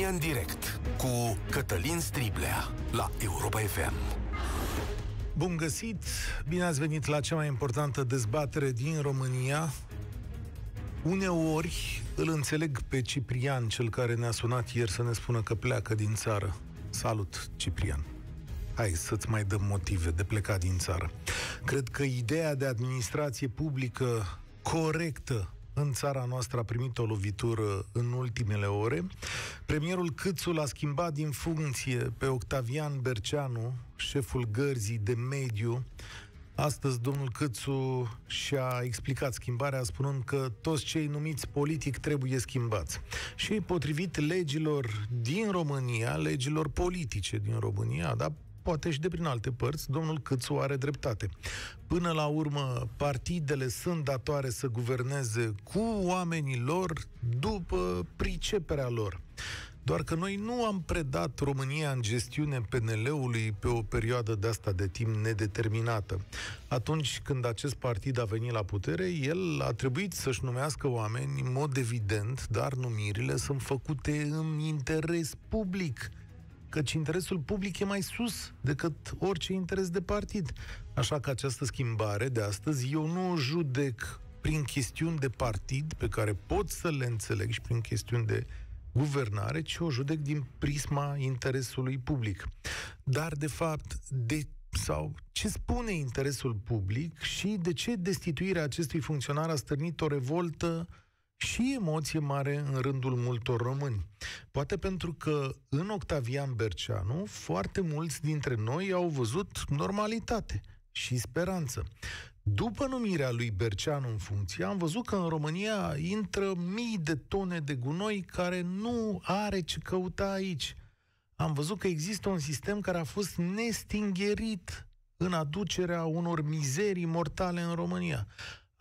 România în direct cu Cătălin Striblea la Europa FM. Bun găsit! Bine ați venit la cea mai importantă dezbatere din România. Uneori îl înțeleg pe Ciprian, cel care ne-a sunat ieri să ne spună că pleacă din țară. Salut, Ciprian! Hai să-ți mai dăm motive de plecat din țară. Cred că ideea de administrație publică corectă în țara noastră a primit o lovitură în ultimele ore. Premierul Câțu l-a schimbat din funcție pe Octavian Berceanu, șeful gărzii de mediu. Astăzi domnul Câțu și-a explicat schimbarea spunând că toți cei numiți politic trebuie schimbați. Și potrivit legilor din România, legilor politice din România, dar poate și de prin alte părți, domnul Câțu are dreptate. Până la urmă, partidele sunt datoare să guverneze cu oamenii lor după priceperea lor. Doar că noi nu am predat România în gestiune PNL-ului pe o perioadă de asta de timp nedeterminată. Atunci când acest partid a venit la putere, el a trebuit să-și numească oameni în mod evident, dar numirile sunt făcute în interes public căci interesul public e mai sus decât orice interes de partid. Așa că această schimbare de astăzi eu nu o judec prin chestiuni de partid pe care pot să le înțeleg și prin chestiuni de guvernare, ci o judec din prisma interesului public. Dar, de fapt, de sau ce spune interesul public și de ce destituirea acestui funcționar a stârnit o revoltă și emoție mare în rândul multor români. Poate pentru că în Octavian Berceanu foarte mulți dintre noi au văzut normalitate și speranță. După numirea lui Berceanu în funcție, am văzut că în România intră mii de tone de gunoi care nu are ce căuta aici. Am văzut că există un sistem care a fost nestingerit în aducerea unor mizerii mortale în România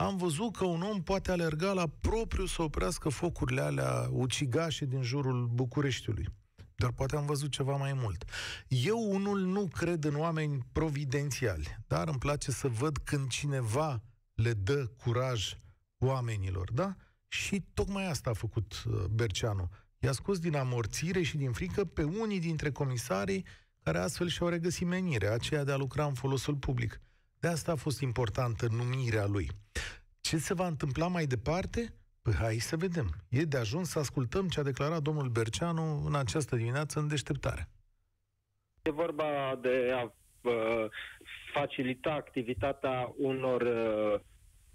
am văzut că un om poate alerga la propriu să oprească focurile alea ucigașe din jurul Bucureștiului. Dar poate am văzut ceva mai mult. Eu unul nu cred în oameni providențiali, dar îmi place să văd când cineva le dă curaj oamenilor, da? Și tocmai asta a făcut uh, Berceanu. I-a scos din amorțire și din frică pe unii dintre comisarii care astfel și-au regăsit menirea, aceea de a lucra în folosul public. De asta a fost importantă numirea lui. Ce se va întâmpla mai departe? Păi hai să vedem. E de ajuns să ascultăm ce a declarat domnul Berceanu în această dimineață în deșteptare. E vorba de a uh, facilita activitatea unor, uh,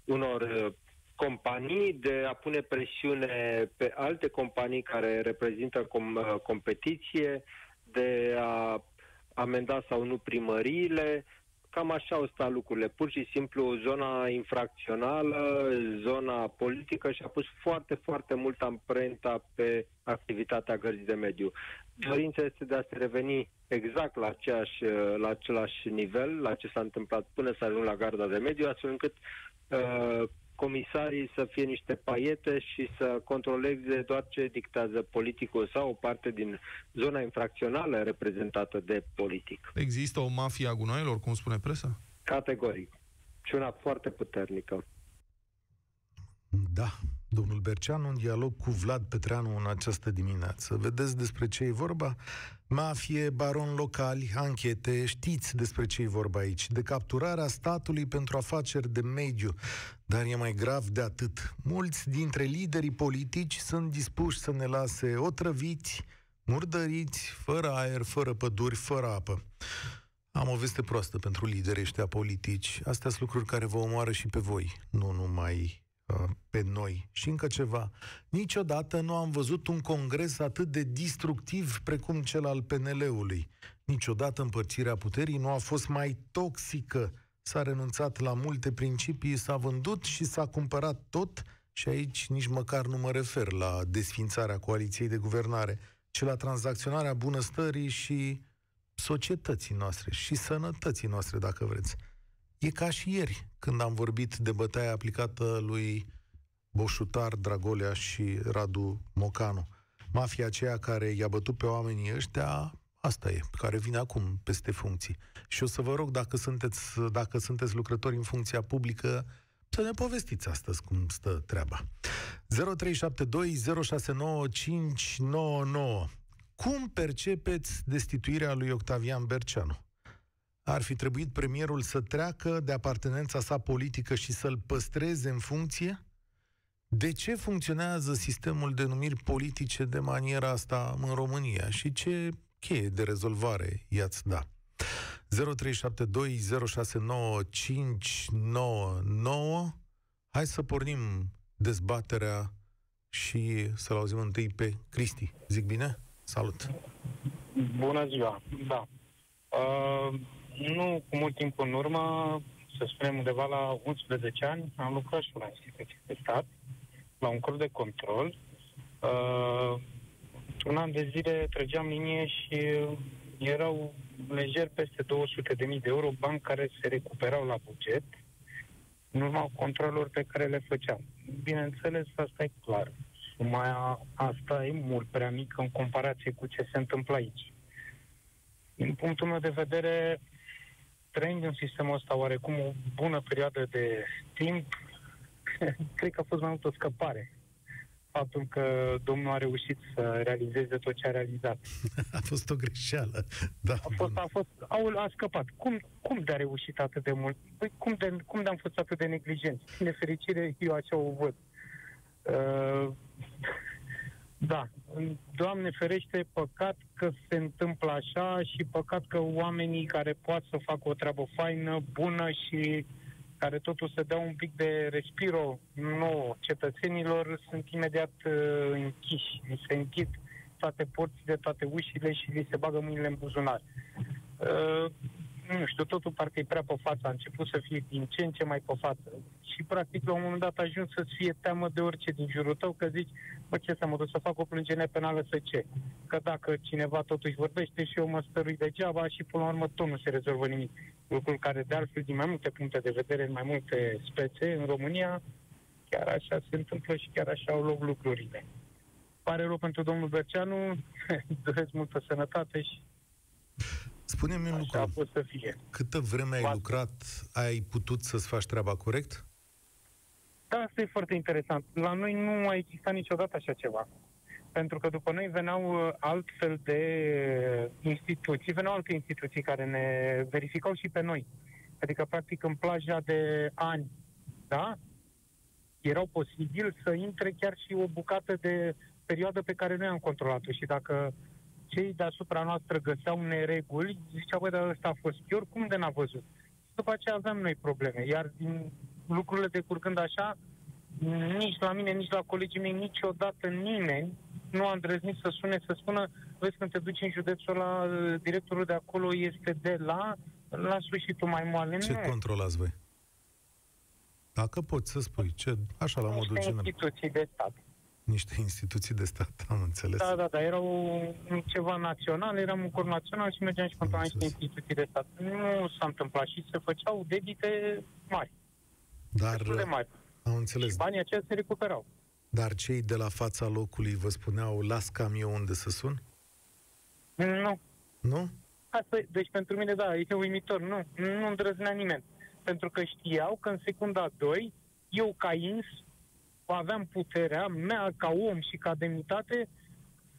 unor uh, companii, de a pune presiune pe alte companii care reprezintă com, uh, competiție, de a amenda sau nu primăriile, Cam așa au stat lucrurile. Pur și simplu, zona infracțională, zona politică și-a pus foarte, foarte mult amprenta pe activitatea gărzii de mediu. Dorința este de a se reveni exact la, aceeași, la același nivel, la ce s-a întâmplat până să ajung la garda de mediu, astfel încât uh, comisarii să fie niște paiete și să controleze doar ce dictează politicul sau o parte din zona infracțională reprezentată de politic. Există o mafie a gunoaielor, cum spune presa? Categoric. Și una foarte puternică. Da, domnul Berceanu în dialog cu Vlad Petreanu în această dimineață. Vedeți despre ce e vorba? Mafie, baron locali, anchete, știți despre ce e vorba aici. De capturarea statului pentru afaceri de mediu. Dar e mai grav de atât. Mulți dintre liderii politici sunt dispuși să ne lase otrăviți, murdăriți, fără aer, fără păduri, fără apă. Am o veste proastă pentru liderii ăștia politici. Astea sunt lucruri care vă omoară și pe voi, nu numai Uh, pe noi. Și încă ceva. Niciodată nu am văzut un congres atât de destructiv precum cel al PNL-ului. Niciodată împărțirea puterii nu a fost mai toxică. S-a renunțat la multe principii, s-a vândut și s-a cumpărat tot și aici nici măcar nu mă refer la desfințarea coaliției de guvernare, ci la tranzacționarea bunăstării și societății noastre și sănătății noastre, dacă vreți. E ca și ieri, când am vorbit de bătaia aplicată lui Boșutar, Dragolea și Radu Mocanu. Mafia aceea care i-a bătut pe oamenii ăștia, asta e, care vine acum peste funcții. Și o să vă rog, dacă sunteți, dacă sunteți lucrători în funcția publică, să ne povestiți astăzi cum stă treaba. 0372 069 599 Cum percepeți destituirea lui Octavian Berceanu? Ar fi trebuit premierul să treacă de apartenența sa politică și să-l păstreze în funcție? De ce funcționează sistemul de numiri politice de maniera asta în România și ce cheie de rezolvare i-ați da? 0372069599 Hai să pornim dezbaterea și să-l auzim întâi pe Cristi. Zic bine? Salut! Bună ziua! Da. Uh, nu cu mult timp în urmă, să spunem undeva la 11 ani, am lucrat și la instituție de stat, la un curs de control. Uh, un an de zile trăgeam linie și erau lejer peste 200.000 de euro bani care se recuperau la buget în urma controlelor pe care le făceam. Bineînțeles, asta e clar. Suma asta e mult prea mică în comparație cu ce se întâmplă aici. Din punctul meu de vedere, trăind în sistemul ăsta oarecum o bună perioadă de timp, cred că a fost mai mult o scăpare. Faptul că domnul a reușit să realizeze tot ce a realizat. A fost o greșeală. Da, a, fost, a, fost, a, a scăpat. Cum, cum de-a reușit atât de mult? Păi cum de, cum de-am fost atât de neglijenți? Din nefericire, eu așa o văd. Uh, da, Doamne ferește, păcat că se întâmplă așa și păcat că oamenii care pot să facă o treabă faină, bună și care totul să dea un pic de respiro nou cetățenilor, sunt imediat uh, închiși. Li se închid toate porțile, toate ușile și li se bagă mâinile în buzunar. Uh, nu știu, totul parcă e prea pe față, a început să fie din ce în ce mai pe față. Și practic la un moment dat ajungi să-ți fie teamă de orice din jurul tău, că zici, bă, ce să mă duc să fac o plângere penală să ce? Că dacă cineva totuși vorbește și eu mă stărui degeaba și până la urmă tot nu se rezolvă nimic. Lucrul care de altfel din mai multe puncte de vedere, în mai multe spețe în România, chiar așa se întâmplă și chiar așa au loc lucrurile. Pare rău pentru domnul Berceanu, doresc multă sănătate și Spune-mi un lucru. Pot să fie. Câtă vreme ai lucrat, ai putut să-ți faci treaba corect? Da, asta e foarte interesant. La noi nu a existat niciodată așa ceva. Pentru că după noi veneau uh, altfel de instituții, veneau alte instituții care ne verificau și pe noi. Adică, practic, în plaja de ani, da? Erau posibil să intre chiar și o bucată de perioadă pe care noi am controlat-o. Și dacă cei deasupra noastră găseau nereguli, zicea, băi, dar ăsta a fost chior, cum de n-a văzut? După aceea aveam noi probleme, iar din lucrurile decurgând așa, nici la mine, nici la colegii mei, niciodată nimeni nu a îndrăznit să sune, să spună, vezi, când te duci în județul la directorul de acolo este de la, la sfârșitul mai moale. Ce nu. controlați voi? Dacă poți să spui, ce, așa la modul general. instituții de stat niște instituții de stat, am înțeles. Da, da, da, erau ceva național, eram un corp național și mergeam și controlam niște instituții de stat. Nu s-a întâmplat și se făceau debite mari. Dar, de mari. am înțeles. Și banii aceia se recuperau. Dar cei de la fața locului vă spuneau, las cam eu unde să sun? Nu. Nu? Asta, deci pentru mine, da, e uimitor. Nu, nu îndrăznea nimeni. Pentru că știau că în secunda 2, eu ca ins, aveam puterea mea ca om și ca demnitate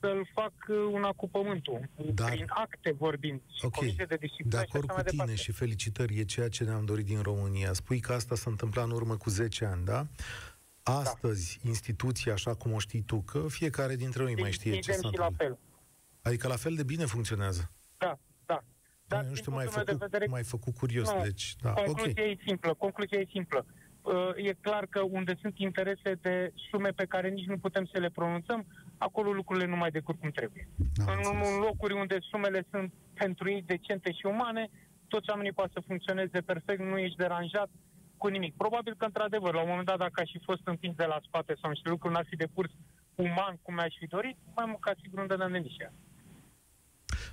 să-l fac uh, una cu pământul. Dar, prin acte vorbind. Și ok, de, de acord cu tine și felicitări, e ceea ce ne-am dorit din România. Spui că asta s-a întâmplat în urmă cu 10 ani, da? Astăzi, da. instituția, așa cum o știi tu, că fiecare dintre noi mai știe ce s-a întâmplat. la fel. Adică la fel de bine funcționează. Da, da. Dar nu știu, mai făcut, vedere... mai făcut curios, nu, deci, da, concluzia okay. e simplă, concluzia e simplă. Uh, e clar că unde sunt interese de sume pe care nici nu putem să le pronunțăm, acolo lucrurile nu mai decurg cum trebuie. Da, în, în locuri unde sumele sunt pentru ei decente și umane, toți oamenii poate să funcționeze perfect, nu ești deranjat cu nimic. Probabil că, într-adevăr, la un moment dat, dacă aș fi fost împins de la spate sau niște lucruri n-ar fi decurs uman cum mi-aș fi dorit, mai mult ca sigur îmi dădeam de niște.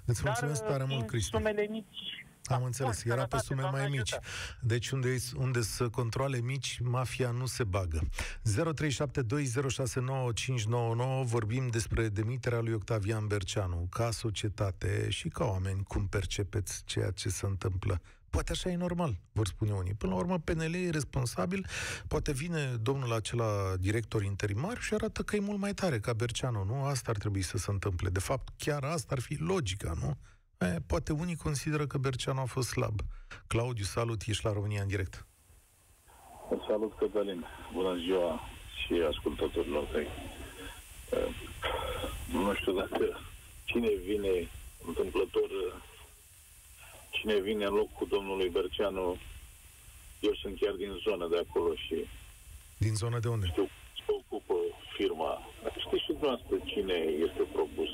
Îți mulțumesc Dar, tare mult, Cristi. sumele mici, Am Da. înțeles, Bun, era pe sănătate, sume Doamne mai mici. ajută. Deci unde, unde sunt controle mici, mafia nu se bagă. 0372069599 vorbim despre demiterea lui Octavian Berceanu, ca societate și ca oameni, cum percepeți ceea ce se întâmplă. Poate așa e normal, vor spune unii. Până la urmă, PNL e responsabil, poate vine domnul acela director interimar și arată că e mult mai tare ca Berceanu, nu? Asta ar trebui să se întâmple. De fapt, chiar asta ar fi logica, nu? E, poate unii consideră că Berceanu a fost slab. Claudiu, salut, ești la România în direct. Salut, Cătălin. Bună ziua și ascultătorilor tăi. Uh, Nu știu dacă cine vine întâmplător, uh, cine vine în locul domnului Berceanu, eu sunt chiar din zona de acolo și Din zona de unde? știu ce ocupă firma. Știți și dumneavoastră cine este propus?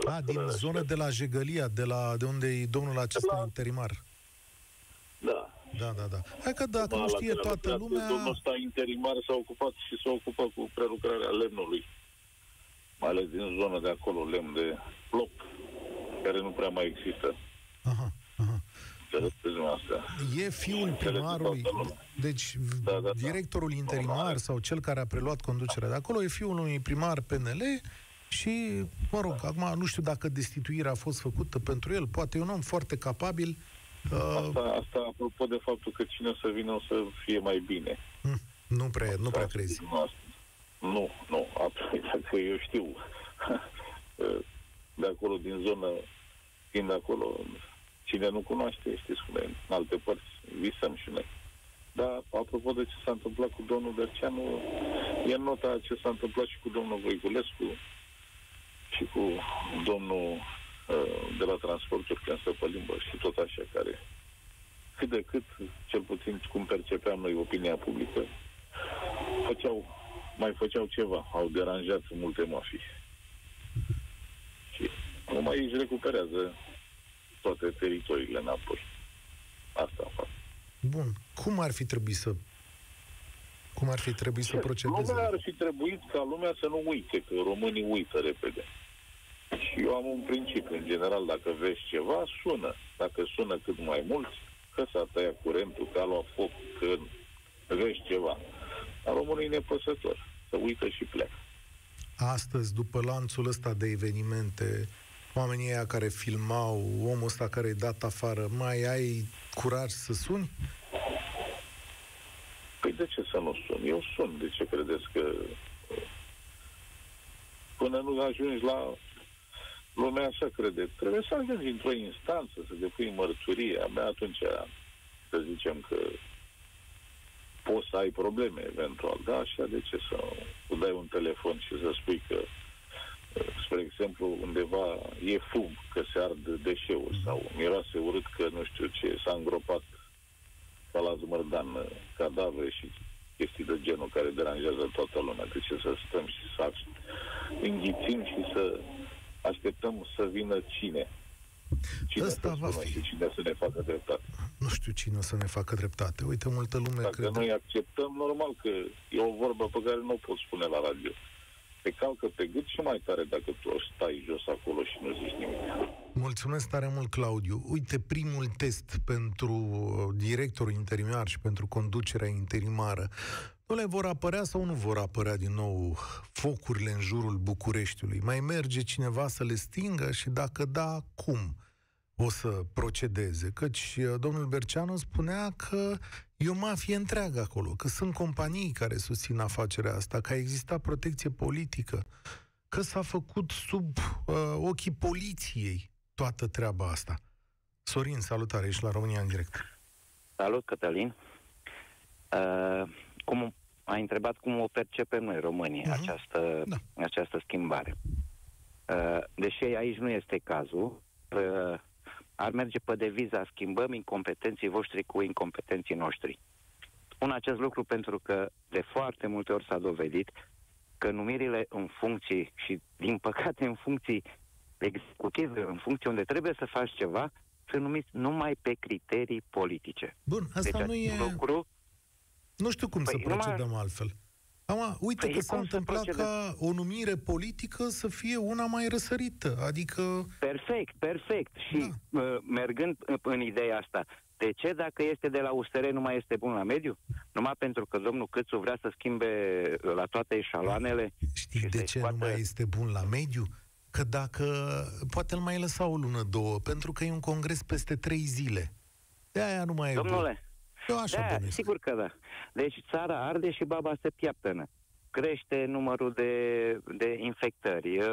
De la A, din țară zona de la Jegălia, de, la, de unde e domnul acesta La- interimar. Da. Da, da, da. Hai că dacă nu La știe care a toată lucrat lumea... Domnul ăsta interimar s-a ocupat și s-a ocupat cu prelucrarea lemnului. Mai ales din zona de acolo, lemn de bloc, care nu prea mai există. Aha, aha. Înțelegeți dumneavoastră? E fiul Înțelege primarului, toată lumea. deci Da, da, da. directorul interimar Normal. sau cel care a preluat conducerea de acolo e fiul unui primar PNL și, mă rog, acum nu știu dacă destituirea a fost făcută pentru el, poate e un om foarte capabil. Uh, Asta, asta apropo de faptul că cine o să vină o să fie mai bine. hm, nu prea, nu prea Asta crezi. spun asta. Nu, nu, absolut, dacă eu știu. De acolo, din zonă, fiind acolo, cine nu cunoaște, știți cum e, în alte părți, visăm și noi. Dar, apropo de ce s-a întâmplat cu domnul Berceanu, e în nota ce s-a întâmplat și cu domnul Voiculescu și cu domnul uh, de la transporturi când stă pe limbă și tot așa, care cât de cât, cel puțin cum percepeam noi opinia publică, făceau, mai făceau ceva, au deranjat multe mafii. Și numai ei își recuperează toate teritoriile înapoi. Asta fac. Bun, cum ar fi trebuit să cum ar fi trebuit să procedeze? Lumea ar fi trebuit ca lumea să nu uite, că românii uită repede. Și eu am un principiu, în general, dacă vezi ceva, sună. Dacă sună cât mai mulți, că s-a tăiat curentul, că a luat foc, că vezi ceva. Dar românul e nepăsător. Să uită și pleacă. Astăzi, după lanțul ăsta de evenimente, oamenii ăia care filmau, omul ăsta care e dat afară, mai ai curaj să suni? Păi de ce să nu sun? Eu sun. De ce credeți că uh, până nu ajungi la lumea așa crede? Trebuie să ajungi într-o instanță, să depui mărturie. Abia atunci să zicem că poți să ai probleme eventual. Da, așa, de ce să nu dai un telefon și să spui că uh, spre exemplu, undeva e fum, că se ard deșeuri sau miroase urât că nu știu ce, s-a îngropat ca la zmărdan uh, cadavre și chestii de genul care deranjează toată lumea. De ce să stăm și să aș- înghițim și să așteptăm să vină cine? Cine Ăsta să va spună fi. și cine să ne facă dreptate. Nu știu cine o să ne facă dreptate. Uite, multă lume Dacă crede... noi acceptăm, normal că e o vorbă pe care nu o pot spune la radio. Te calcă pe gât și mai tare dacă tu stai jos acolo și nu zici nimic. Mulțumesc tare mult, Claudiu. Uite, primul test pentru uh, directorul interimar și pentru conducerea interimară. Nu le vor apărea sau nu vor apărea din nou focurile în jurul Bucureștiului? Mai merge cineva să le stingă și dacă da, cum o să procedeze? Căci uh, domnul Berceanu spunea că e o mafie întreagă acolo, că sunt companii care susțin afacerea asta, că a existat protecție politică, că s-a făcut sub uh, ochii poliției toată treaba asta. Sorin, salutare, ești la România în direct. Salut, Cătălin. Uh, cum ai întrebat cum o percepem noi, românii, Mhm. uh-huh. această, Da. această schimbare. Uh, deși aici nu este cazul, uh, ar merge pe deviza schimbăm incompetenții voștri cu incompetenții noștri. Spun acest lucru pentru că de foarte multe ori s-a dovedit că numirile în funcții și, din păcate, în funcții executive, în funcții unde trebuie să faci ceva, sunt numiți numai pe criterii politice. Bun, asta deci nu acest e... lucru Nu știu cum Păi, să numai- procedăm altfel. Acum, uite Păi că s-a cum să întâmplat procedăm? ca o numire politică să fie una mai răsărită. Adică, Perfect, perfect. Și Da. uh, mergând în ideea asta, de ce dacă este de la USR nu mai este bun la mediu? Numai pentru că domnul Câțu vrea să schimbe la toate eșaloanele știi și de să-i ce scoată... nu mai este bun la mediu? Că dacă, poate îl mai lăsa o lună, două, pentru că e un congres peste trei zile. De aia nu mai e bun. Domnule, Eu așa da, bănuiesc. sigur că da. Deci țara arde și baba se piaptănă. Crește numărul de, de infectări, uh,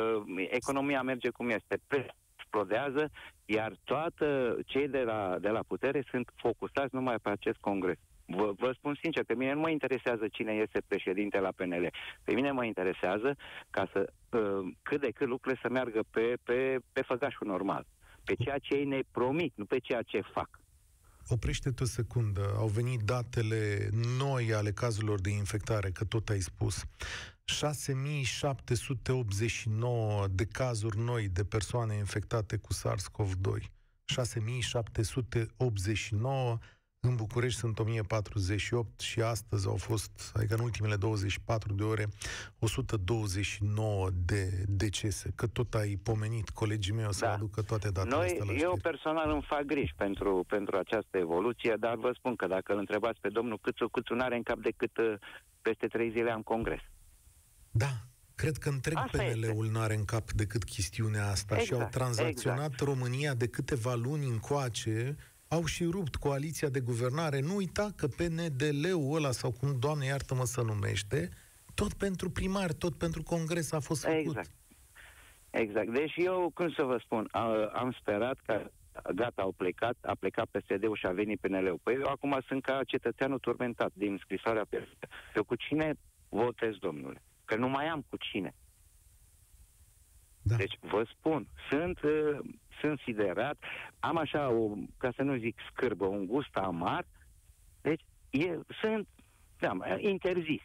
economia merge cum este, Pe- explodează, iar toată cei de la, de la putere sunt focusați numai pe acest congres. Vă, vă spun sincer, pe mine nu mă interesează cine este președinte la PNL. Pe mine mă interesează ca să uh, cât de cât lucrurile să meargă pe, pe, pe făgașul normal. Pe ceea ce ei ne promit, nu pe ceea ce fac. Oprește-te o secundă. Au venit datele noi ale cazurilor de infectare, că tot ai spus. 6789 de cazuri noi de persoane infectate cu SARS-CoV-2. 6789 în București sunt 1048 și astăzi au fost, adică în ultimele 24 de ore, 129 de decese. Că tot ai pomenit, colegii mei o să Da. aducă toate datele Noi, astea la eu știri. personal îmi fac griji pentru, pentru această evoluție, dar vă spun că dacă îl întrebați pe domnul Câțu, Câțu nu are în cap decât uh, peste trei zile am congres. Da, cred că întreg Asta PNL-ul nu are în cap decât chestiunea asta și Exact, au tranzacționat exact. România de câteva luni încoace, au și rupt coaliția de guvernare. Nu uita că PNDL-ul ăla, sau cum, Doamne iartă-mă să numește, tot pentru primar, tot pentru congres a fost făcut. Exact. Exact. Deci eu, cum să vă spun, a, am sperat că gata, au plecat, a plecat PSD-ul și a venit PNL-ul. Păi eu acum sunt ca cetățeanul turmentat din scrisoarea perfectă. Eu cu cine votez, domnule? Că nu mai am cu cine. Da. Deci vă spun, sunt, uh, sunt siderat, am așa, o, ca să nu zic scârbă, un gust amar, deci e, sunt, da, interzis.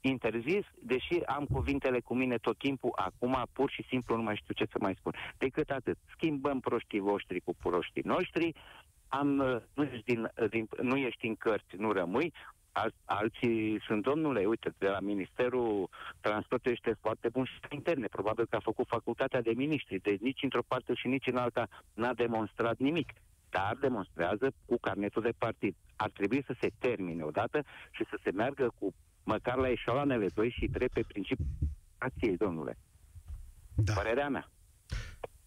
Interzis, deși am cuvintele cu mine tot timpul, acum pur și simplu nu mai știu ce să mai spun. Decât atât, schimbăm proștii voștri cu proștii noștri, am, uh, nu, ești din, din, nu ești în cărți, nu rămâi, Al, alții sunt, domnule, uite, de la Ministerul Transportului este foarte bun și interne. Probabil că a făcut facultatea de miniștri. Deci nici într-o parte și nici în alta n-a demonstrat nimic. Dar demonstrează cu carnetul de partid. Ar trebui să se termine odată și să se meargă cu măcar la eșaloanele 2 și 3 pe principiul acției, domnule. Da. Părerea mea.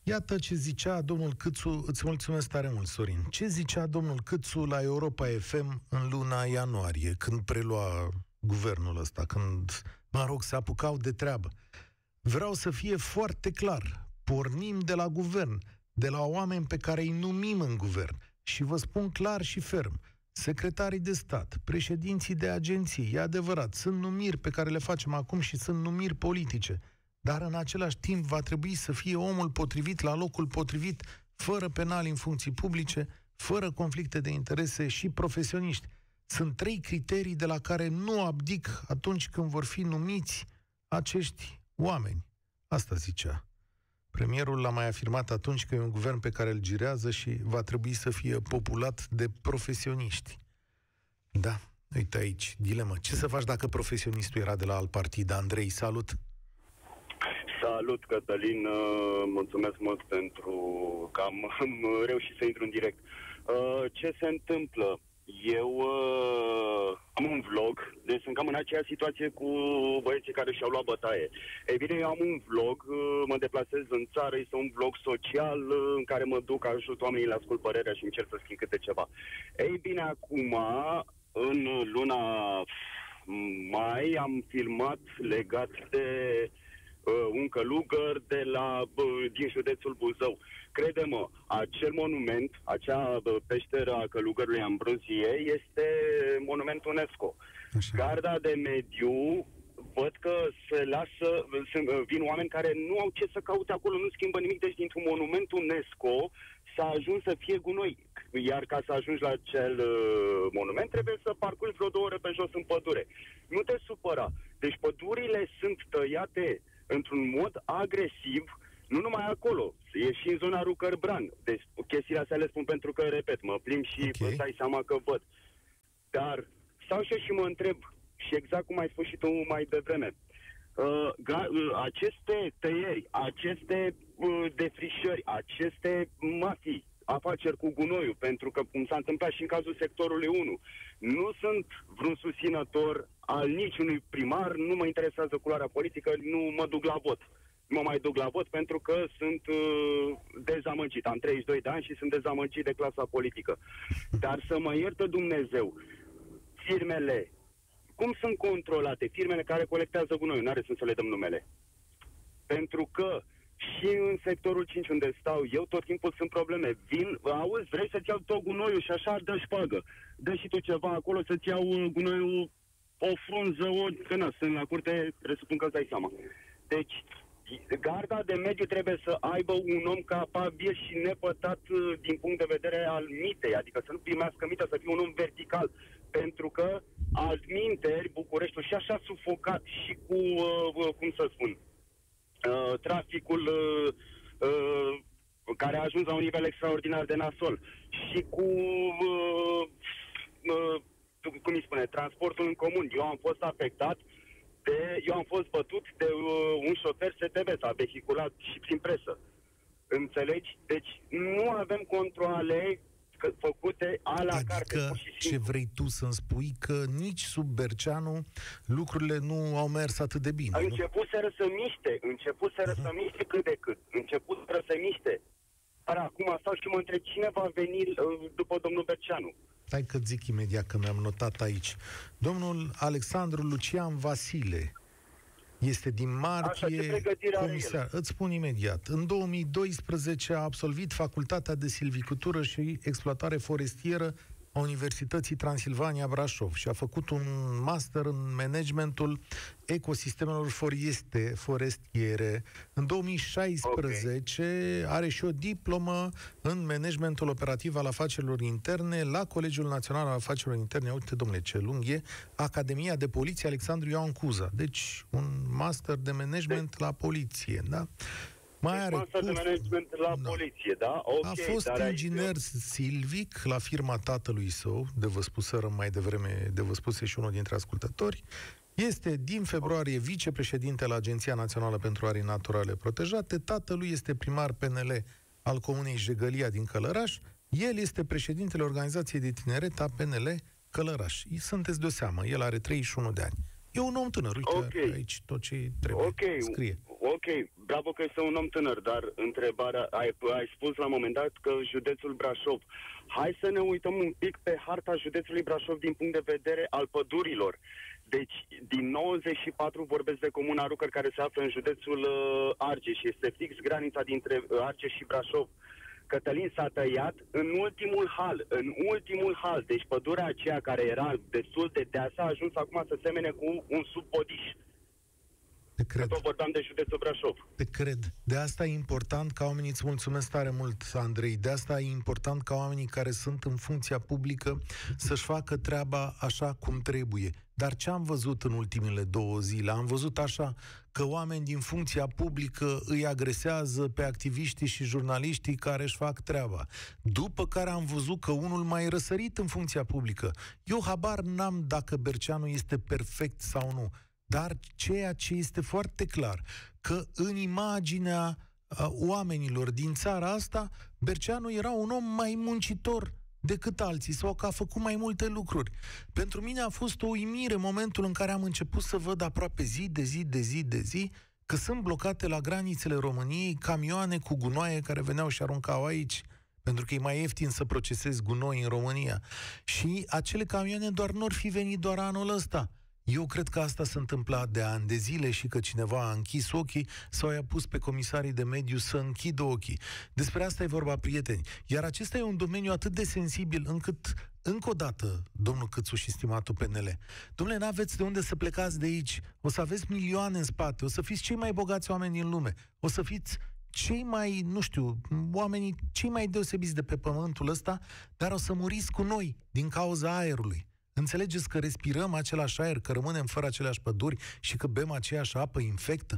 Iată ce zicea domnul Câțu, îți mulțumesc tare mult, Sorin. Ce zicea domnul Câțu la Europa FM în luna ianuarie, când prelua guvernul ăsta, când, mă rog, se apucau de treabă. Vreau să fie foarte clar. Pornim de la guvern, de la oameni pe care îi numim în guvern. Și vă spun clar și ferm, secretarii de stat, președinții de agenții, e adevărat, sunt numiri pe care le facem acum și sunt numiri politice. Dar în același timp va trebui să fie omul potrivit la locul potrivit, fără penali în funcții publice, fără conflicte de interese și profesioniști. Sunt trei criterii de la care nu abdic atunci când vor fi numiți acești oameni. Asta zicea. Premierul l-a mai afirmat atunci că e un guvern pe care îl girează și va trebui să fie populat de profesioniști. Da, uite aici, dilemă. Ce să faci dacă profesionistul era de la alt partid? Andrei, salut! Salut, Cătălin, uh, mulțumesc mult pentru că am, am reușit să intru în direct. Uh, Ce se întâmplă? Eu uh, am un vlog, deci sunt cam în aceeași situație cu băieții care și-au luat bătaie. Ei bine, eu am un vlog, uh, mă deplasez în țară, este un vlog social uh, în care mă duc, ajut oamenii, le ascult părerea și încerc să schimb câte ceva. Ei bine, acum, în luna mai, am filmat legat de uh, un călugăr de la, uh, din județul Buzău. Crede-mă, acel monument, acea uh, peșteră a călugărului Ambrozie este monument UNESCO. Așa. Garda de mediu văd că se lasă, sunt, uh, vin oameni care nu au ce să caute acolo, nu schimbă nimic, deci dintr-un monument UNESCO s-a ajuns să fie gunoi. Iar ca să ajungi la acel uh, monument trebuie să parcurgi vreo două ore pe jos în pădure. Nu te supăra. Deci pădurile sunt tăiate într-un mod agresiv, nu numai acolo, e și în zona Rucărbran. Deci chestiile astea le spun pentru că, repet, mă plimb și Ok. okay. îți dai seama că văd. Dar stau și eu și mă întreb, Și exact cum ai spus și tu mai devreme, uh, ga- uh, aceste tăieri, aceste uh, defrișări, aceste mafii, afaceri cu gunoiul, pentru că, cum s-a întâmplat și în cazul sectorului 1, nu sunt vreun susținător al niciunui primar, nu mă interesează culoarea politică, nu mă duc la vot. Nu mă mai duc la vot pentru că sunt uh, dezamăgit. Am 32 de ani și sunt dezamăgit de clasa politică. Dar să mă iertă Dumnezeu, firmele, cum sunt controlate? Firmele care colectează gunoiul, nu are sens să le dăm numele. Pentru că și în sectorul 5 unde stau eu, tot timpul sunt probleme. Vin, auzi, vrei să-ți iau tot gunoiul și așa dă șpagă. Dă și tu ceva acolo să-ți iau uh, gunoiul, o frunză, o... Că na, sunt la curte, presupun că îți dai seama. Deci, garda de mediu trebuie să aibă un om capabil și nepătat uh, din punct de vedere al mitei, adică să nu primească mită, să fie un om vertical. Pentru că altminteri, Bucureștiul și așa sufocat și cu, uh, uh, cum să spun, uh, traficul uh, uh, care a ajuns la un nivel extraordinar de nasol și cu uh, uh, cum îi spune, transportul în comun. Eu am fost afectat de, eu am fost bătut de uh, un șofer STB, s-a vehiculat și prin presă. Înțelegi? Deci nu avem controle că- făcute a la carte. Adică pur și ce simplu. vrei tu să-mi spui că nici sub Berceanu lucrurile nu au mers atât de bine, nu? Începuseră să miște, începuseră să miște cât de cât, începuseră să miște. Dar acum stau și mă întreb cine va veni uh, după domnul Berceanu. Stai că zic imediat că mi-am notat aici. Domnul Alexandru Lucian Vasile este din Așa, martie ce pregătire are comisar. Îți spun imediat. În 2012 a absolvit Facultatea de Silvicultură și Exploatare Forestieră a Universității Transilvania Brașov și a făcut un master în managementul ecosistemelor foreste, forestiere. În 2016 are și o diplomă în managementul operativ al afacerilor interne la Colegiul Național al Afacerilor Interne. Uite, domnule, ce lung e. Academia de Poliție Alexandru Ioan Cuza. Deci, un master de management la poliție, da? Mai Deci are master de curs- management la Da. poliție, da? Ok, a fost dar aici- inginer silvic la firma tatălui său, de vă spuserăm mai devreme, de vă spuse și unul dintre ascultători. Este din februarie vicepreședinte la Agenția Națională pentru Arii Naturale Protejate. Tatălui este primar PNL al Comunei Jegălia din Călăraș. El este președintele Organizației de Tineret a PNL Călăraș. Sunteți de o seamă, el are 31 de ani. E un om tânăr, uite Ok. aici tot ce trebuie. Ok, Scrie. Ok, bravo că este un om tânăr, dar întrebarea, ai, ai spus la un moment dat că județul Brașov. Hai să ne uităm un pic pe harta județului Brașov din punct de vedere al pădurilor. Deci, din 94 vorbesc de Comuna Rucăr, care se află în județul uh, Argeș și este fix granița dintre uh, Argeș și Brașov. Cătălin s-a tăiat în ultimul hal, în ultimul hal. Deci pădurea aceea care era destul de deasă a ajuns acum să semene cu un subpodiș. Te cred. Tot vorbeam de județul Brașov. Te cred. De asta e important ca oamenii, îți mulțumesc tare mult, Andrei, de asta e important ca oamenii care sunt în funcția publică să-și facă treaba așa cum trebuie. Dar ce am văzut în ultimele două zile? Am văzut așa că oameni din funcția publică îi agresează pe activiștii și jurnaliștii care își fac treaba. După care am văzut că unul mai răsărit în funcția publică. Eu habar n-am dacă Berceanu este perfect sau nu. Dar ceea ce este foarte clar, că în imaginea uh, oamenilor din țara asta, Berceanu era un om mai muncitor decât alții sau că a făcut mai multe lucruri. Pentru mine a fost o uimire momentul în care am început să văd aproape zi de zi de zi de zi că sunt blocate la granițele României camioane cu gunoaie care veneau și aruncau aici pentru că e mai ieftin să procesezi gunoi în România. Și acele camioane doar nu ar fi venit doar anul ăsta. Eu cred că asta s-a întâmplat de ani de zile și că cineva a închis ochii sau i-a pus pe comisarii de mediu să închidă ochii. Despre asta e vorba, prieteni. Iar acesta e un domeniu atât de sensibil încât, încă o dată, domnul Câțu și stimatul PNL, domnule, n-aveți de unde să plecați de aici. O să aveți milioane în spate, o să fiți cei mai bogați oameni din lume, o să fiți cei mai, nu știu, oamenii cei mai deosebiți de pe pământul ăsta, dar o să muriți cu noi din cauza aerului. Înțelegeți că respirăm același aer, că rămânem fără aceleași păduri și că bem aceeași apă infectă?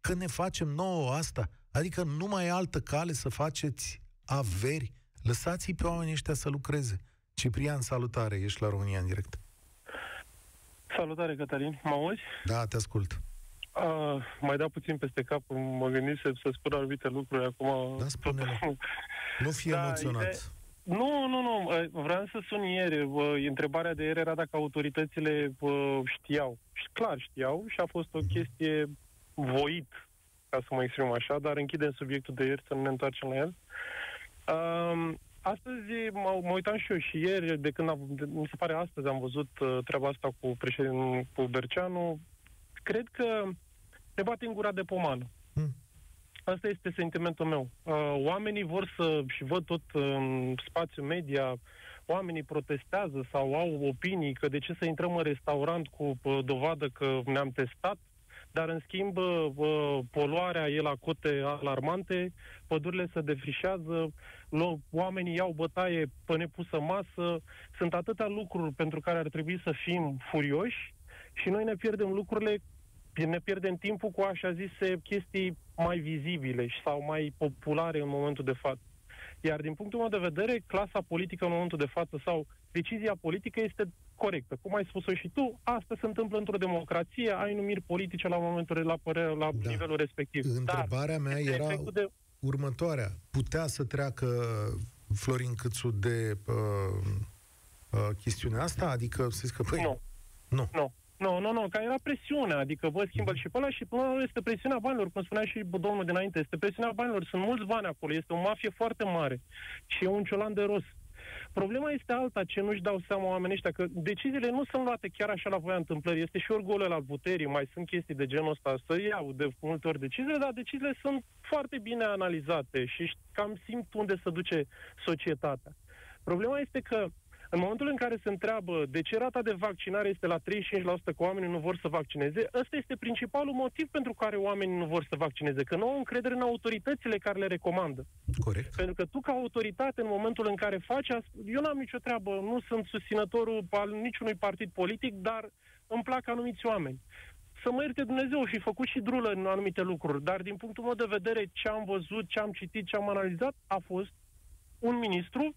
Că ne facem nouă asta? Adică nu mai e altă cale să faceți averi? Lăsați-i pe oamenii ăștia să lucreze. Ciprian, salutare, ești la România în direct. Salutare, Cătălin. Mă auzi? Da, te ascult. Uh, mai da puțin peste cap, mă gândisem să spun anumite lucruri acum. Da, spune Nu fi da, emoționat. Ide- nu, nu, nu. Vreau să sun ieri. Întrebarea de ieri era dacă autoritățile știau. Clar știau și a fost o chestie voit, ca să mă exprim așa, dar închidem subiectul de ieri să nu ne întoarcem la el. Um, astăzi mă, mă uitam și eu și ieri, de când am, de, mi se pare astăzi am văzut uh, treaba asta cu președintul cu Berceanu. Cred că ne bate în gura de pomană. Hmm. Asta este sentimentul meu. Uh, oamenii vor să, și văd tot în spațiu media, oamenii protestează sau au opinii că de ce să intrăm în restaurant cu uh, dovadă că ne-am testat, dar în schimb uh, poluarea e la cote alarmante, pădurile se defrișează, oamenii iau bătaie pe nepusă masă, sunt atâtea lucruri pentru care ar trebui să fim furioși și noi ne pierdem lucrurile ne pierdem timpul cu așa zise chestii mai vizibile sau mai populare în momentul de față. Iar din punctul meu de vedere, clasa politică în momentul de față sau decizia politică este corectă. Cum ai spus-o și tu, asta se întâmplă într-o democrație, ai numiri politice la momentul la, părere, la da. nivelul respectiv. Întrebarea Dar mea era de... următoarea. Putea să treacă Florin Câțu de uh, uh, chestiunea asta? Adică să zic că, păi, nu. Nu. nu. Nu, nu, nu, că era presiunea, adică vă schimbă și pe ăla și până este presiunea banilor, cum spunea și domnul dinainte, este presiunea banilor, sunt mulți bani acolo, este o mafie foarte mare și e un ciolan de rost. Problema este alta, ce nu-și dau seama oamenii ăștia, că deciziile nu sunt luate chiar așa la voia întâmplării. Este și orgolul al puterii, mai sunt chestii de genul ăsta, să iau de multe ori deciziile, dar deciziile sunt foarte bine analizate și cam simt unde se duce societatea. Problema este că în momentul în care se întreabă de ce rata de vaccinare este la 35% că oamenii nu vor să vaccineze, ăsta este principalul motiv pentru care oamenii nu vor să vaccineze, că nu au încredere în autoritățile care le recomandă. Corect. Pentru că tu, ca autoritate, în momentul în care faci asta, eu n-am nicio treabă, nu sunt susținătorul al niciunui partid politic, dar îmi plac anumiți oameni să mă ierte Dumnezeu și făcut și drulă în anumite lucruri, dar din punctul meu de vedere, ce am văzut, ce am citit, ce am analizat, a fost un ministru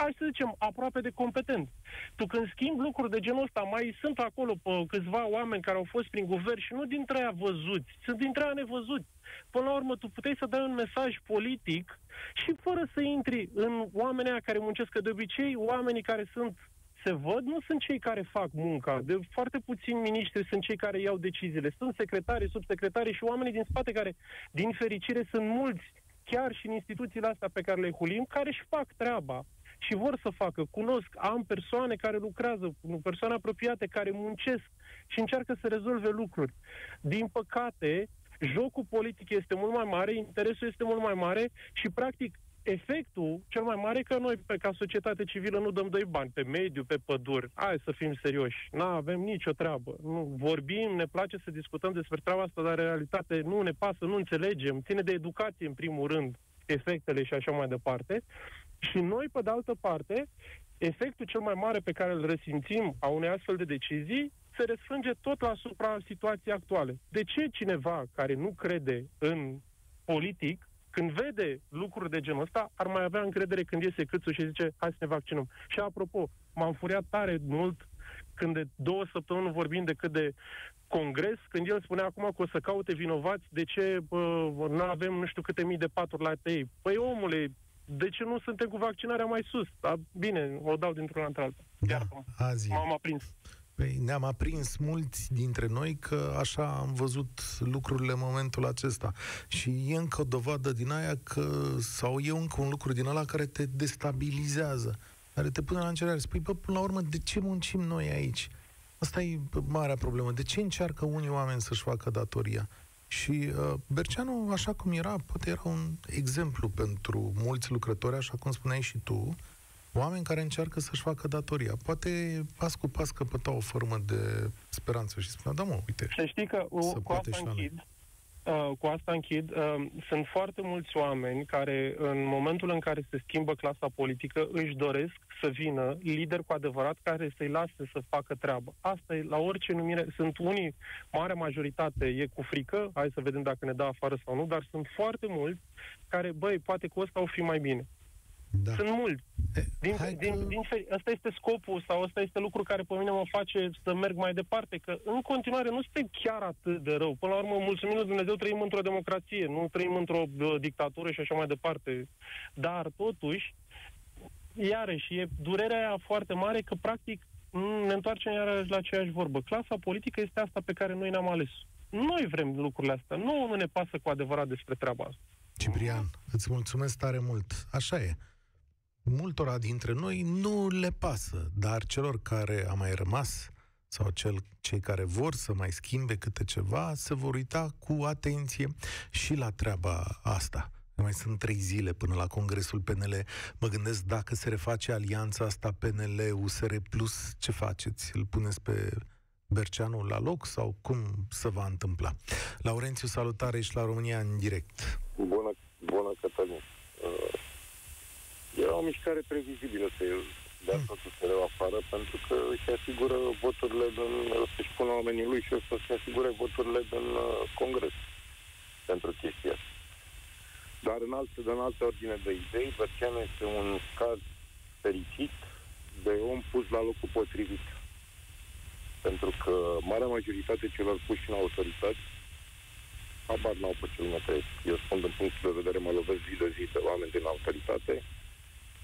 hai să zicem, aproape de competent. Tu când schimbi lucruri de genul ăsta, mai sunt acolo pe câțiva oameni care au fost prin guvern și nu dintre aia văzuți, sunt dintre aia nevăzuți. Până la urmă, tu puteai să dai un mesaj politic și fără să intri în oamenii care muncesc, că de obicei oamenii care sunt se văd, nu sunt cei care fac munca. De foarte puțini miniștri sunt cei care iau deciziile. Sunt secretari, subsecretari și oamenii din spate care, din fericire, sunt mulți chiar și în instituțiile astea pe care le hulim, care își fac treaba și vor să facă. Cunosc, am persoane care lucrează, persoane apropiate care muncesc și încearcă să rezolve lucruri. Din păcate, jocul politic este mult mai mare, interesul este mult mai mare și, practic, efectul cel mai mare că noi, pe, ca societate civilă, nu dăm doi bani pe mediu, pe păduri. Hai să fim serioși. Nu avem nicio treabă. Nu, vorbim, ne place să discutăm despre treaba asta, dar în realitate nu ne pasă, nu înțelegem. Ține de educație, în primul rând, efectele și așa mai departe. Și noi, pe de altă parte, efectul cel mai mare pe care îl resimțim a unei astfel de decizii se răsfrânge tot la asupra situației actuale. De ce cineva care nu crede în politic, când vede lucruri de genul ăsta, ar mai avea încredere când iese câțul și zice, hai să ne vaccinăm. Și apropo, m-am furiat tare mult când de două săptămâni vorbim de cât de congres, când el spunea acum că o să caute vinovați de ce nu avem nu știu câte mii de paturi la tei. Păi omule, de ce nu suntem cu vaccinarea mai sus? Da, bine, o dau dintr-una într-alta. Da, azi. M-am aprins. Păi ne-am aprins mulți dintre noi că așa am văzut lucrurile în momentul acesta. Și e încă o dovadă din aia că, sau e încă un lucru din ăla care te destabilizează, care te pune la încercare. Spui, bă, până la urmă, de ce muncim noi aici? Asta e marea problemă. De ce încearcă unii oameni să-și facă datoria? Și uh, Berceanu, așa cum era, poate era un exemplu pentru mulți lucrători, așa cum spuneai și tu, oameni care încearcă să-și facă datoria. Poate pas cu pas căpăta o formă de speranță și spunea, da mă, uite. Să știi că cu asta închid, Uh, cu asta închid. Uh, sunt foarte mulți oameni care, în momentul în care se schimbă clasa politică, își doresc să vină lideri cu adevărat care să-i lase să facă treabă. Asta e la orice numire. Sunt unii, mare majoritate, e cu frică, hai să vedem dacă ne dă afară sau nu, dar sunt foarte mulți care, băi, poate cu ăsta o fi mai bine. Da. Sunt mulți. E, Din, hai din, că- din, fer- asta este scopul sau asta este lucru care pe mine mă face să merg mai departe, că în continuare nu suntem chiar atât de rău. Până la urmă, mulțumim lui Dumnezeu, trăim într-o democrație, nu trăim într-o uh, dictatură și așa mai departe. Dar, totuși, iarăși, e durerea aia foarte mare că, practic, m, ne întoarcem iarăși la aceeași vorbă. Clasa politică este asta pe care noi ne-am ales. Noi vrem lucrurile astea. Nu, nu ne pasă cu adevărat despre treaba asta. Ciprian, îți mulțumesc tare mult. Așa e. Multora dintre noi nu le pasă, dar celor care a mai rămas sau cel, cei care vor să mai schimbe câte ceva, se vor uita cu atenție și la treaba asta. Mai sunt trei zile până la Congresul PNL. Mă gândesc dacă se reface alianța asta PNL-USR Plus, ce faceți? Îl puneți pe Berceanu la loc sau cum se va întâmpla? Laurențiu, salutare și la România în direct. Bună, bună Cătălin. Uh, E o mișcare previzibilă să dea totul să afară, pentru că își asigură voturile din, să-și pună oamenii lui și o să-și asigure voturile din uh, Congres pentru chestia asta. Dar în altă, în altă ordine de idei, Berceanu este un caz fericit de om pus la locul potrivit. Pentru că marea majoritate celor puși în autorități habar n-au pe ce lume trăiesc. Eu spun din punctul de vedere, mă lovesc zi de zi de oameni din autoritate.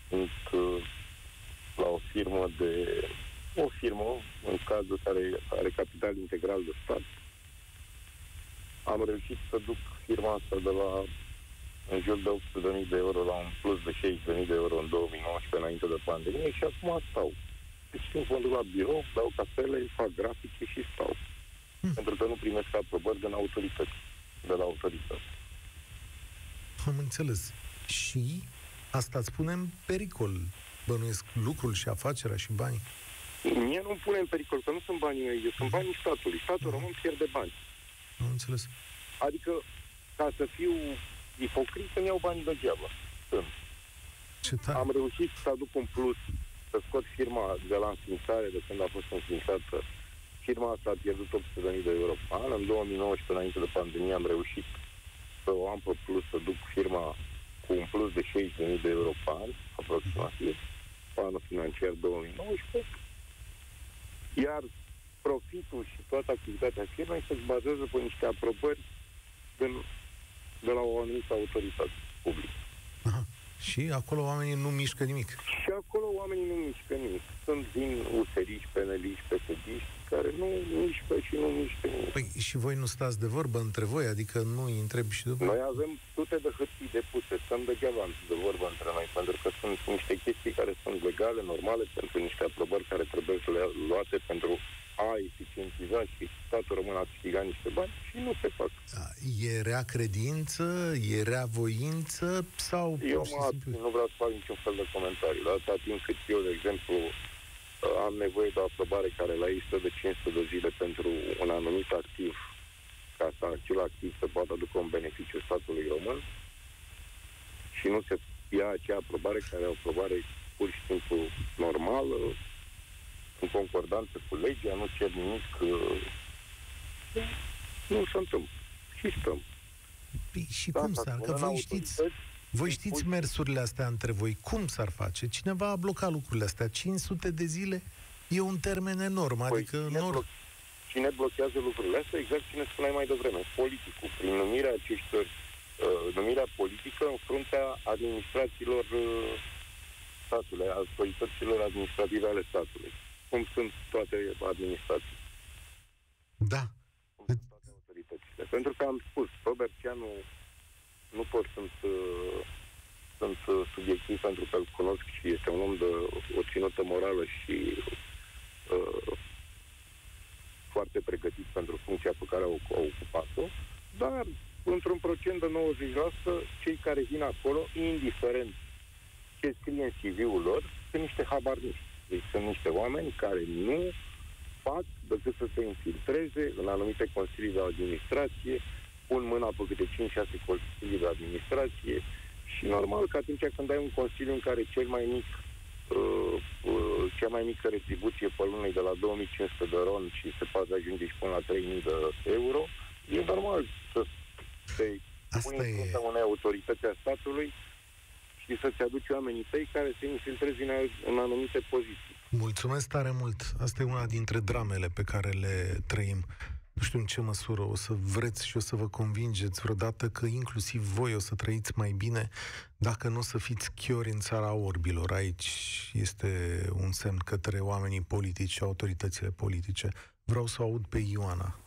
Sunt uh, la o firmă de... O firmă, în cazul care are capital integral de stat. Am reușit să duc firma asta de la în jur de 800.000 de euro la un plus de 60.000 de euro în 2019 înainte de pandemie și acum stau. Deci când mă duc la birou, dau cafele, fac grafice și stau. Pentru că nu primesc aprobări din autorități. De la autorități. Am înțeles. Și asta îți pune în pericol, bănuiesc, lucrul și afacerea și banii. Mie nu pune în pericol, că nu sunt banii mei, eu sunt banii statului. Statul român pierde bani. Am înțeles. Adică, ca să fiu ipocrit, să-mi iau banii degeaba. Sunt. Ce tare. Am reușit să aduc un plus, să scot firma de la înființare, de când a fost înființată. Firma asta a pierdut 800.000 de euro pe an. În 2019, înainte de pandemie, am reușit să o am pe plus, să duc firma cu un plus de 60.000 de euro pe an, aproximativ, pe anul financiar 2019. Iar profitul și toată activitatea firmei se bazează pe niște aprobări din, de la o anumită autoritate publică. Aha. Și acolo oamenii nu mișcă nimic. Și acolo oamenii nu mișcă nimic. Sunt din useriști, peneliști, psd care nu mișcă și nu mișcă nimic. Păi și voi nu stați de vorbă între voi, adică nu îi întreb și după... Noi avem sute de hârtii depuse, stăm degeaba de vorbă între noi, pentru că sunt niște chestii care sunt legale, normale, pentru niște aprobări care trebuie să le luate pentru a eficientiza și statul român a câștigat niște bani și nu se fac. Da, E rea credință, e rea voință sau... Eu pur și mă simplu- abțin, nu vreau să fac niciun fel de comentarii. La atâta timp cât eu, de exemplu, uh, am nevoie de o aprobare care la ei stă de 500 de zile pentru un anumit activ, ca să acel activ să poată aducă un beneficiu statului român și nu se ia acea aprobare care e o aprobare pur și simplu normală, în concordanță cu legea, nu cer nimic, uh, nu se întâmplă. Și stăm. Păi și Da, cum s-ar s-ar? Că pune în voi știți, autorități voi și știți pui- mersurile astea între voi. Cum s-ar face? Cineva a blocat lucrurile astea. 500 de zile e un termen enorm. Adică cine, nor... blo- cine blochează lucrurile astea? Exact cine spuneai mai devreme. Politicul, prin numirea acestor, uh, numirea politică în fruntea administrațiilor uh, statului, autorităților administrative ale statului. Cum sunt toate administrații, Da. cum sunt toate autoritățile. Pentru că am spus, Robert Cianu nu pot sunt, uh, sunt uh, subiectiv pentru că îl cunosc și este un om de o ținută morală și uh, foarte pregătit pentru funcția pe care au, au ocupat-o, dar într-un procent de 90% cei care vin acolo, indiferent ce scrie în CV-ul lor, sunt niște habarniști. Deci sunt niște oameni care nu fac decât să se infiltreze în anumite consilii de administrație, pun mâna pe câte 5-6 consilii de administrație și normal că atunci când ai un consiliu în care cel mai mic uh, uh, cea mai mică retribuție pe lună e de la 2500 de ron și se poate ajunge și până la 3000 de euro, e normal să te Asta pui în e- fruntea unei autorități a statului și să-ți aduci oamenii tăi care se infiltreze în, în anumite poziții. Mulțumesc tare mult. Asta e una dintre dramele pe care le trăim. Nu știu în ce măsură o să vreți și o să vă convingeți vreodată că inclusiv voi o să trăiți mai bine dacă nu o să fiți chiori în țara orbilor. Aici este un semn către oamenii politici și autoritățile politice. Vreau să aud pe Ioana.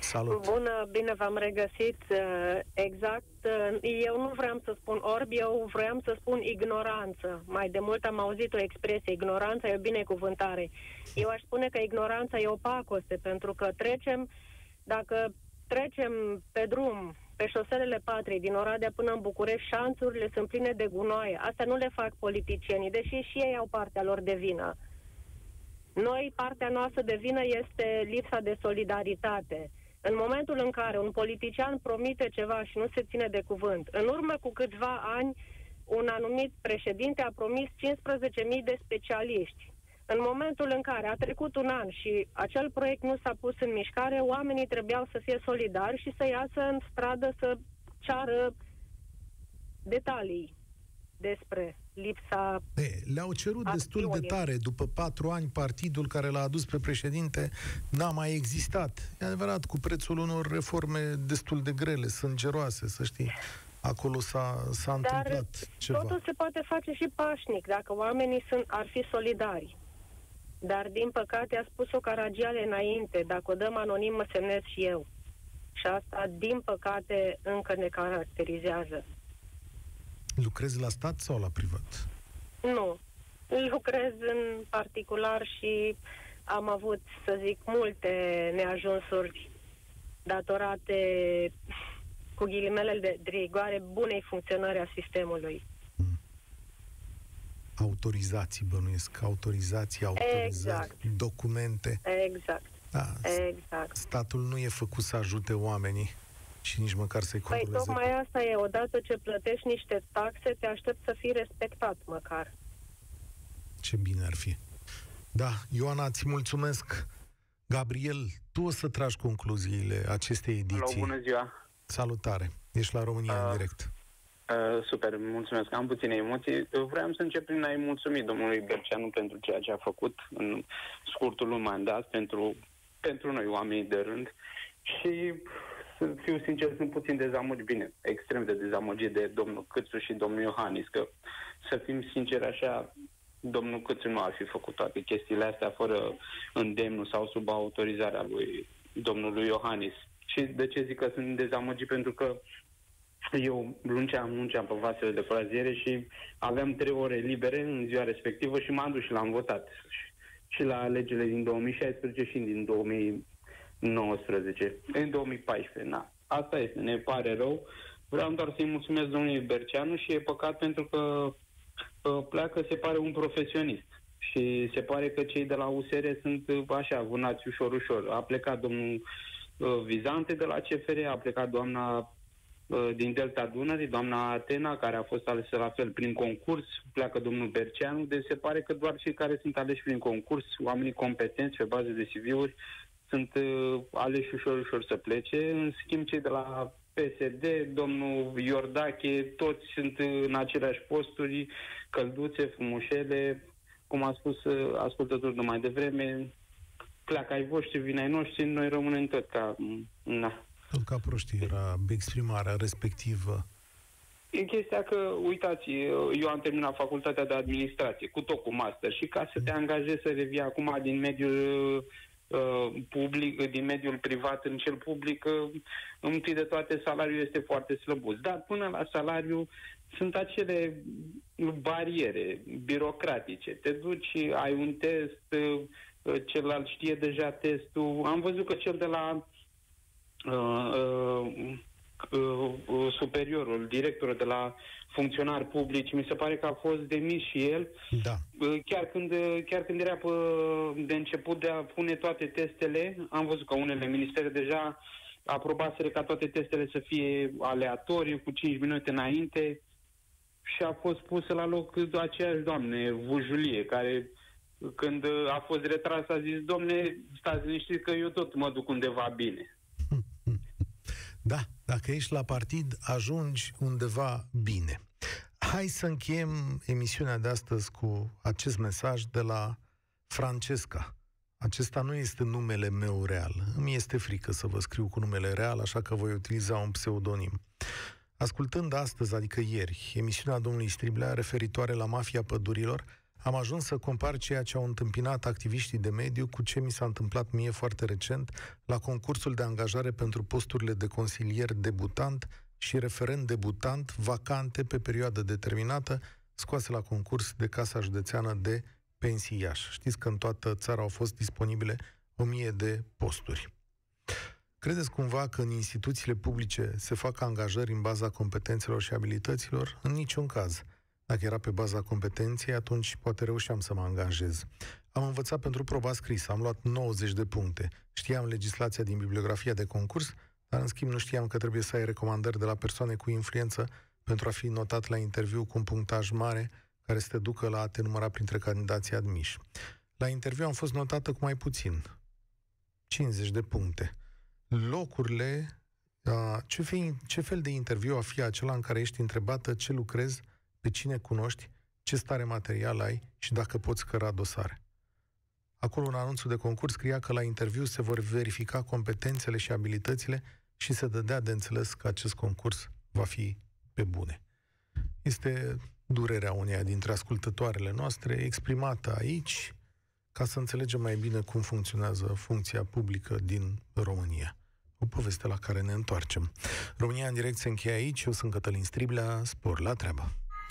Salut! Bună, bine v-am regăsit. Uh, exact, uh, eu nu vreau să spun orb, eu vreau să spun ignoranță. Mai de mult am auzit o expresie, ignoranța e o binecuvântare. Eu aș spune că ignoranța e o pacoste, pentru că trecem, dacă trecem pe drum, pe șoselele patriei, din Oradea până în București, șanțurile sunt pline de gunoaie. Asta nu le fac politicienii, deși și ei au partea lor de vină. Noi, partea noastră de vină este lipsa de solidaritate. În momentul în care un politician promite ceva și nu se ține de cuvânt, în urmă cu câțiva ani, un anumit președinte a promis 15.000 de specialiști. În momentul în care a trecut un an și acel proiect nu s-a pus în mișcare, oamenii trebuiau să fie solidari și să iasă în stradă să ceară detalii despre lipsa... E, le-au cerut acțiunii. destul de tare. După patru ani, partidul care l-a adus pe președinte n-a mai existat. E adevărat, cu prețul unor reforme destul de grele, sângeroase, să știi. Acolo s-a, s-a Dar întâmplat ceva. totul se poate face și pașnic, dacă oamenii sunt, ar fi solidari. Dar, din păcate, a spus-o Caragiale înainte, dacă o dăm anonim, mă semnez și eu. Și asta, din păcate, încă ne caracterizează. Lucrezi la stat sau la privat? Nu. Lucrez în particular și am avut, să zic, multe neajunsuri datorate cu ghilimele de rigoare bunei funcționări a sistemului. Hmm. Autorizații, bănuiesc, autorizații, autorizări, exact. documente. Exact. Da, exact. Statul nu e făcut să ajute oamenii și nici măcar să-i controleze. Păi tocmai asta e, odată ce plătești niște taxe, te aștept să fii respectat măcar. Ce bine ar fi. Da, Ioana, ți mulțumesc. Gabriel, tu o să tragi concluziile acestei ediții. Hello, bună ziua! Salutare! Ești la România uh, în direct. Uh, super, mulțumesc. Am puține emoții. Vreau să încep prin a-i mulțumi domnului Berceanu pentru ceea ce a făcut în scurtul lui mandat pentru, pentru noi, oamenii de rând. Și să fiu sincer, sunt puțin dezamăgit, bine, extrem de dezamăgit de domnul Câțu și domnul Iohannis, că să fim sinceri așa, domnul Câțu nu ar fi făcut toate chestiile astea fără îndemnul sau sub autorizarea lui domnului Iohannis. Și de ce zic că sunt dezamăgit? Pentru că eu lunceam, lunceam pe vasele de croaziere și aveam trei ore libere în ziua respectivă și m-am dus și l-am votat. Și la alegerile din 2016 și din 2000, 2019, în 2014. Na, asta este, ne pare rău. Vreau doar să-i mulțumesc domnului Berceanu și e păcat pentru că uh, pleacă, se pare, un profesionist. Și se pare că cei de la USR sunt uh, așa, vânați ușor, ușor. A plecat domnul uh, Vizante de la CFR, a plecat doamna din Delta Dunării, doamna Atena, care a fost alesă la fel prin concurs, pleacă domnul Berceanu, deci se pare că doar cei care sunt aleși prin concurs, oamenii competenți pe bază de CV-uri, sunt uh, aleși ușor, ușor să plece. În schimb, cei de la PSD, domnul Iordache, toți sunt în aceleași posturi, călduțe, frumușele, cum a spus uh, ascultătorul de mai devreme, pleacă ai voștri, vine ai noștri, noi rămânem tot ca... Na. Tot ca proștii era exprimarea respectivă. E chestia că, uitați, eu am terminat facultatea de administrație, cu tot cu master, și ca să te angajezi să revii acum din mediul Uh, public, din mediul privat în cel public, uh, întâi de toate salariul este foarte slăbus. Dar până la salariu sunt acele bariere birocratice. Te duci, ai un test, uh, celălalt știe deja testul. Am văzut că cel de la uh, uh, uh, superiorul, directorul de la funcționari publici, mi se pare că a fost demis și el, da. chiar, când, chiar când era pe, de început de a pune toate testele, am văzut că unele ministere deja aprobaseră ca toate testele să fie aleatorii, cu 5 minute înainte, și a fost pusă la loc aceeași doamne, Vujulie, care când a fost retras a zis, domne, stați liniștiți că eu tot mă duc undeva bine. Da, dacă ești la partid, ajungi undeva bine. Hai să încheiem emisiunea de astăzi cu acest mesaj de la Francesca. Acesta nu este numele meu real. Îmi este frică să vă scriu cu numele real, așa că voi utiliza un pseudonim. Ascultând astăzi, adică ieri, emisiunea domnului Striblea referitoare la mafia pădurilor, am ajuns să compar ceea ce au întâmpinat activiștii de mediu cu ce mi s-a întâmplat mie foarte recent la concursul de angajare pentru posturile de consilier debutant și referent debutant vacante pe perioadă determinată, scoase la concurs de Casa Județeană de Pensii Iași. Știți că în toată țara au fost disponibile o mie de posturi. Credeți cumva că în instituțiile publice se fac angajări în baza competențelor și abilităților? În niciun caz. Dacă era pe baza competenței, atunci poate reușeam să mă angajez. Am învățat pentru proba scrisă, am luat 90 de puncte. Știam legislația din bibliografia de concurs, dar în schimb nu știam că trebuie să ai recomandări de la persoane cu influență pentru a fi notat la interviu cu un punctaj mare care să te ducă la a te număra printre candidații admiși. La interviu am fost notată cu mai puțin, 50 de puncte. Locurile, ce fel, ce fel de interviu a fi acela în care ești întrebată ce lucrezi, pe cine cunoști, ce stare material ai și dacă poți căra dosare. Acolo, în anunțul de concurs, scria că la interviu se vor verifica competențele și abilitățile și se dădea de înțeles că acest concurs va fi pe bune. Este durerea uneia dintre ascultătoarele noastre exprimată aici ca să înțelegem mai bine cum funcționează funcția publică din România. O poveste la care ne întoarcem. România în direct se încheie aici. Eu sunt Cătălin Striblea. Spor la treabă!